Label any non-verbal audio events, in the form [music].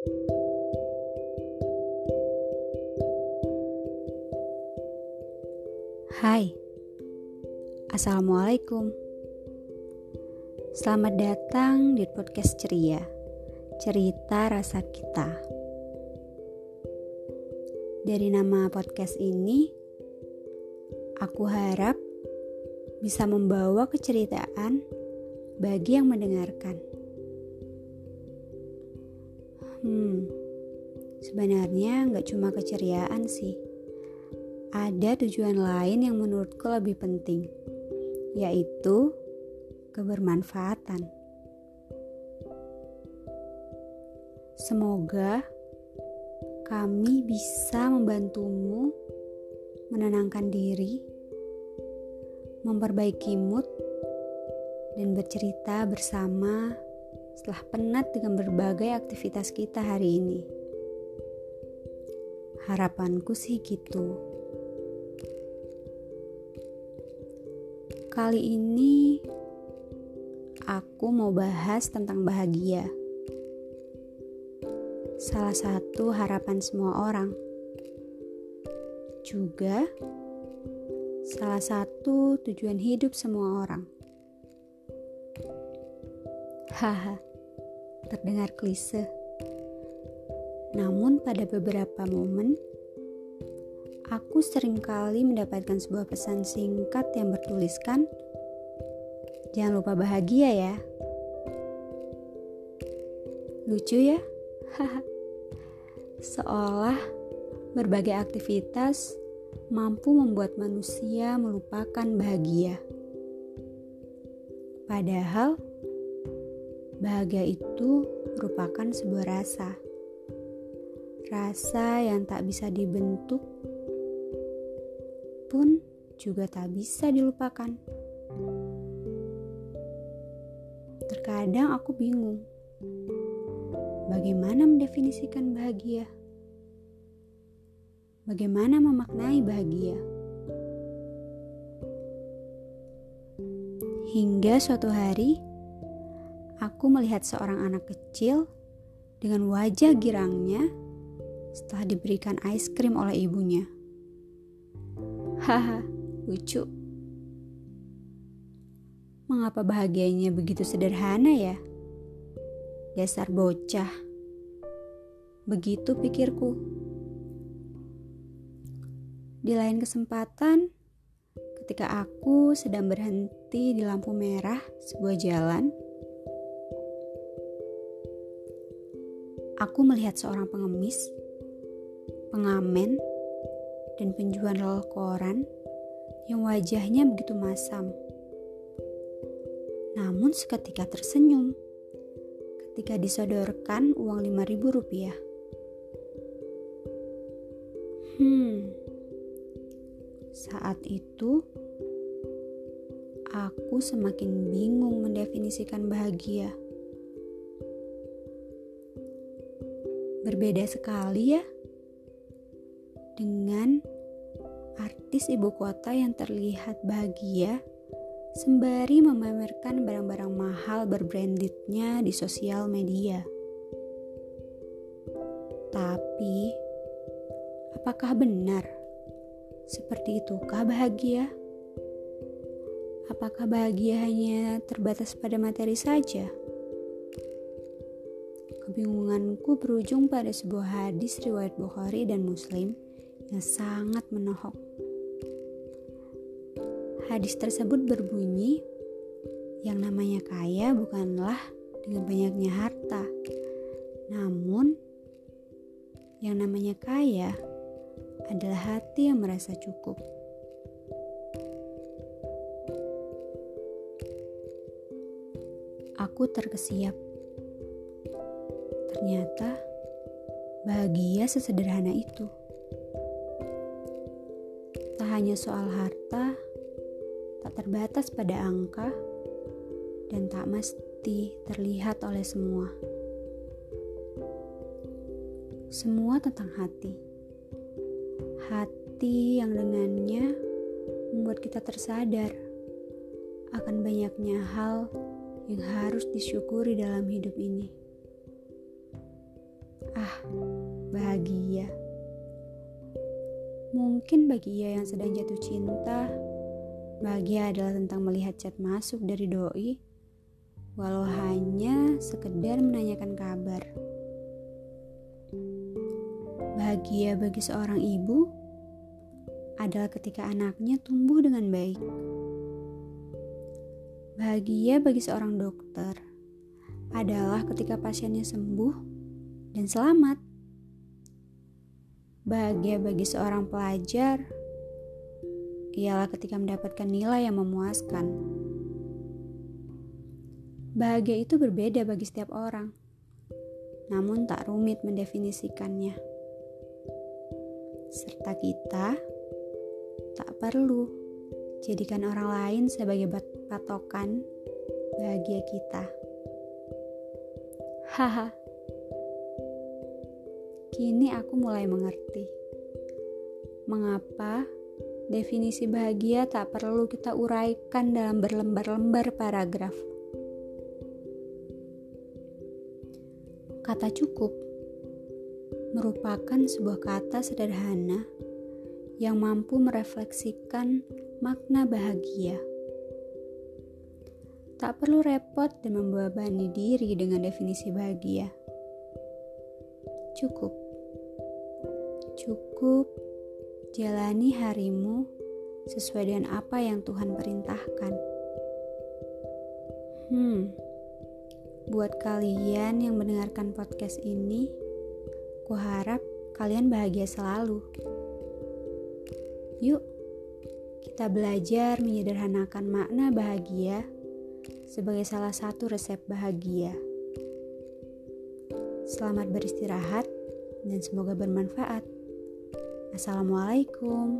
Hai, Assalamualaikum. Selamat datang di podcast ceria, cerita rasa kita. Dari nama podcast ini, aku harap bisa membawa keceritaan bagi yang mendengarkan. Hmm, sebenarnya nggak cuma keceriaan sih. Ada tujuan lain yang menurutku lebih penting, yaitu kebermanfaatan. Semoga kami bisa membantumu menenangkan diri memperbaiki mood, dan bercerita bersama setelah penat dengan berbagai aktivitas kita hari ini. Harapanku sih gitu. Kali ini aku mau bahas tentang bahagia. Salah satu harapan semua orang. Juga salah satu tujuan hidup semua orang. Haha, terdengar klise. Namun pada beberapa momen, aku sering kali mendapatkan sebuah pesan singkat yang bertuliskan, Jangan lupa bahagia ya. Lucu ya? [laughs] Seolah berbagai aktivitas mampu membuat manusia melupakan bahagia. Padahal, bahagia itu merupakan sebuah rasa. Rasa yang tak bisa dibentuk pun juga tak bisa dilupakan. Terkadang aku bingung bagaimana mendefinisikan bahagia bagaimana memaknai bahagia. Hingga suatu hari, aku melihat seorang anak kecil dengan wajah girangnya setelah diberikan es krim oleh ibunya. Haha, lucu. Mengapa bahagianya begitu sederhana ya? Dasar bocah. Begitu pikirku. Di lain kesempatan, ketika aku sedang berhenti di lampu merah sebuah jalan, aku melihat seorang pengemis, pengamen, dan penjual koran yang wajahnya begitu masam. Namun seketika tersenyum ketika disodorkan uang 5000 rupiah. Hmm, saat itu, aku semakin bingung mendefinisikan bahagia. Berbeda sekali ya dengan artis ibu kota yang terlihat bahagia sembari memamerkan barang-barang mahal berbrandednya di sosial media. Tapi, apakah benar? Seperti itukah bahagia? Apakah bahagia hanya terbatas pada materi saja? Kebingunganku berujung pada sebuah hadis riwayat Bukhari dan Muslim yang sangat menohok. Hadis tersebut berbunyi, yang namanya kaya bukanlah dengan banyaknya harta, namun yang namanya kaya adalah hati yang merasa cukup. Aku terkesiap. Ternyata bahagia sesederhana itu. Tak hanya soal harta, tak terbatas pada angka, dan tak mesti terlihat oleh semua. Semua tentang hati hati yang dengannya membuat kita tersadar akan banyaknya hal yang harus disyukuri dalam hidup ini. Bahagia. Mungkin bagi ia yang sedang jatuh cinta, bahagia adalah tentang melihat chat masuk dari doi, walau hanya sekedar menanyakan kabar. Bahagia bagi seorang ibu adalah ketika anaknya tumbuh dengan baik. Bahagia bagi seorang dokter adalah ketika pasiennya sembuh dan selamat. Bahagia bagi seorang pelajar ialah ketika mendapatkan nilai yang memuaskan. Bahagia itu berbeda bagi setiap orang, namun tak rumit mendefinisikannya. Serta kita tak perlu jadikan orang lain sebagai patokan bahagia kita. Haha. Kini aku mulai mengerti mengapa definisi bahagia tak perlu kita uraikan dalam berlembar-lembar paragraf. Kata cukup merupakan sebuah kata sederhana yang mampu merefleksikan makna bahagia. Tak perlu repot dan membebani diri dengan definisi bahagia. Cukup. Cukup jalani harimu sesuai dengan apa yang Tuhan perintahkan. Hmm. Buat kalian yang mendengarkan podcast ini, kuharap kalian bahagia selalu. Yuk, kita belajar menyederhanakan makna bahagia sebagai salah satu resep bahagia. Selamat beristirahat dan semoga bermanfaat. Assalamualaikum.